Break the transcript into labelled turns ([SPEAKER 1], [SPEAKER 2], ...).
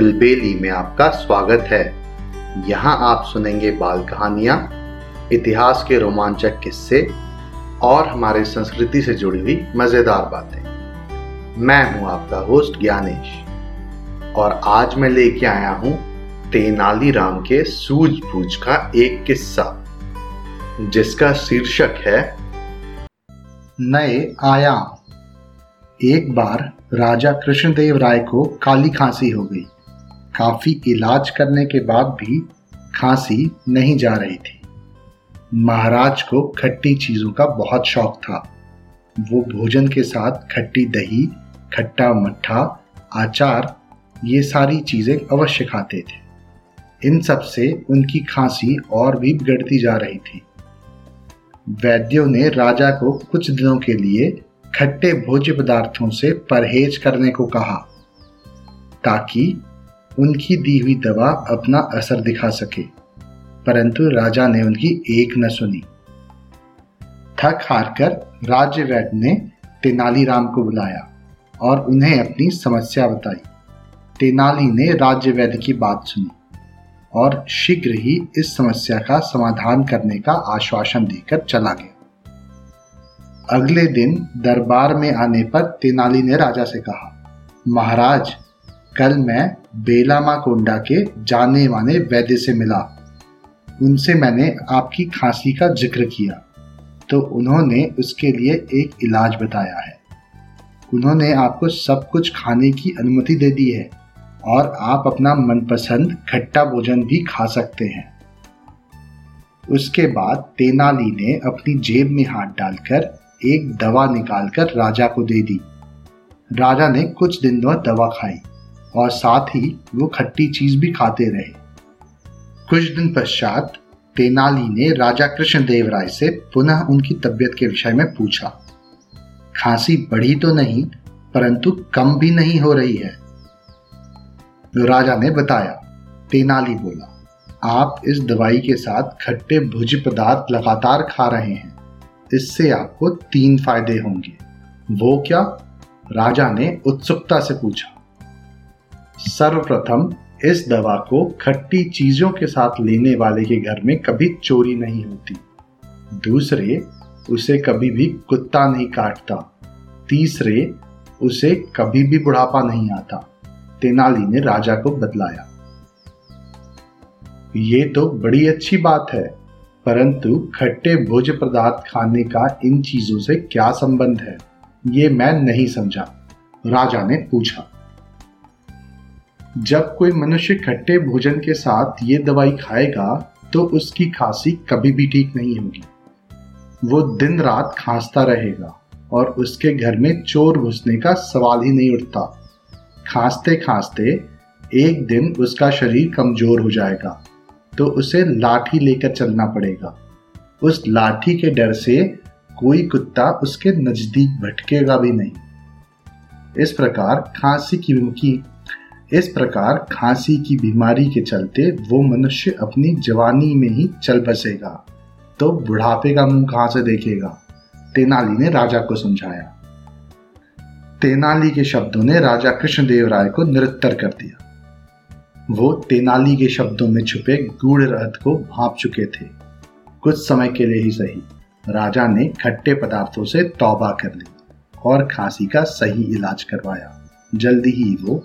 [SPEAKER 1] बिलबेली में आपका स्वागत है। यहाँ आप सुनेंगे बाल कहानियाँ, इतिहास के रोमांचक किस्से और हमारे संस्कृति से जुड़ी हुई मज़ेदार बातें। मैं हूँ आपका होस्ट ज्ञानेश और आज मैं लेके आया हूँ तेनालीराम के सूझबूझ का एक किस्सा, जिसका शीर्षक है,
[SPEAKER 2] नए आयाम। एक बार राजा कृष्णदेव राय को काली खांसी हो गई। काफ़ी इलाज करने के बाद भी खांसी नहीं जा रही थी। महाराज को खट्टी चीज़ों का बहुत शौक था। वो भोजन के साथ खट्टी दही, खट्टा मट्ठा आचार ये सारी चीज़ें अवश्य खाते थे। इन सबसे उनकी खांसी और भी बिगड़ती जा रही थी। वैद्यों ने राजा को कुछ दिनों के लिए खट्टे भोज्य पदार्थों से परहेज करने को कहा, ताकि उनकी दी हुई दवा अपना असर दिखा सके, परंतु राजा ने उनकी एक न सुनी। थक हार कर राज्य वैद्य ने तेनालीराम को बुलाया और उन्हें अपनी समस्या बताई। तेनाली ने राज्य वैद्य की बात सुनी और शीघ्र ही इस समस्या का समाधान करने का आश्वासन देकर चला गया। अगले दिन दरबार में आने पर तेनाली ने राजा से कहा, महाराज कल मैं बेलामा कोंडा के जाने माने वैद्य से मिला। उनसे मैंने आपकी खांसी का ज़िक्र किया। तो उन्होंने उसके लिए एक इलाज बताया है। उन्होंने आपको सब कुछ खाने की अनुमति दे दी है और आप अपना मनपसंद खट्टा भोजन भी खा सकते हैं। उसके बाद तेनाली ने अपनी जेब में हाथ डालकर एक दवा निकालकर राजा को दे दी। राजा ने कुछ दिन दवा खाई। और साथ ही वो खट्टी चीज़ भी खाते रहे। कुछ दिन पश्चात तेनाली ने राजा कृष्णदेव राय से पुनः उनकी तबीयत के विषय में पूछा। खांसी बढ़ी तो नहीं, परंतु कम भी नहीं हो रही है। तो राजा ने बताया। तेनाली बोला, आप इस दवाई के साथ खट्टे भुज पदार्थ लगातार खा रहे हैं। इससे आपको तीन फ़ायदे होंगे। वो क्या? राजा ने उत्सुकता से पूछा। सर्वप्रथम इस दवा को खट्टी चीज़ों के साथ लेने वाले के घर में कभी चोरी नहीं होती। दूसरे, उसे कभी भी कुत्ता नहीं काटता। तीसरे, उसे कभी भी बुढ़ापा नहीं आता। तेनाली ने राजा को बदलाया। ये तो बड़ी अच्छी बात है, परंतु खट्टे भोज पदार्थ खाने का इन चीज़ों से क्या संबंध है, ये मैं नहीं समझा। राजा ने पूछा। जब कोई मनुष्य खट्टे भोजन के साथ ये दवाई खाएगा तो उसकी खांसी कभी भी ठीक नहीं होगी। वो दिन रात खांसता रहेगा और उसके घर में चोर घुसने का सवाल ही नहीं उठता। खांसते खांसते एक दिन उसका शरीर कमज़ोर हो जाएगा तो उसे लाठी लेकर चलना पड़ेगा। उस लाठी के डर से कोई कुत्ता उसके नज़दीक भटकेगा भी नहीं। इस प्रकार खांसी की इस प्रकार खांसी की बीमारी के चलते वो मनुष्य अपनी जवानी में ही चल बसेगा। तो बुढ़ापे का मुँह कहाँ से देखेगा? तेनाली ने राजा को समझाया। तेनाली के शब्दों ने राजा कृष्णदेव राय को निरुत्तर कर दिया। वो तेनाली के शब्दों में छुपे गूढ़ रहत को भाप चुके थे। कुछ समय के लिए ही सही। राजा ने खट्टे पदार्थों से तौबा कर ली और खांसी का सही इलाज करवाया। जल्दी ही वो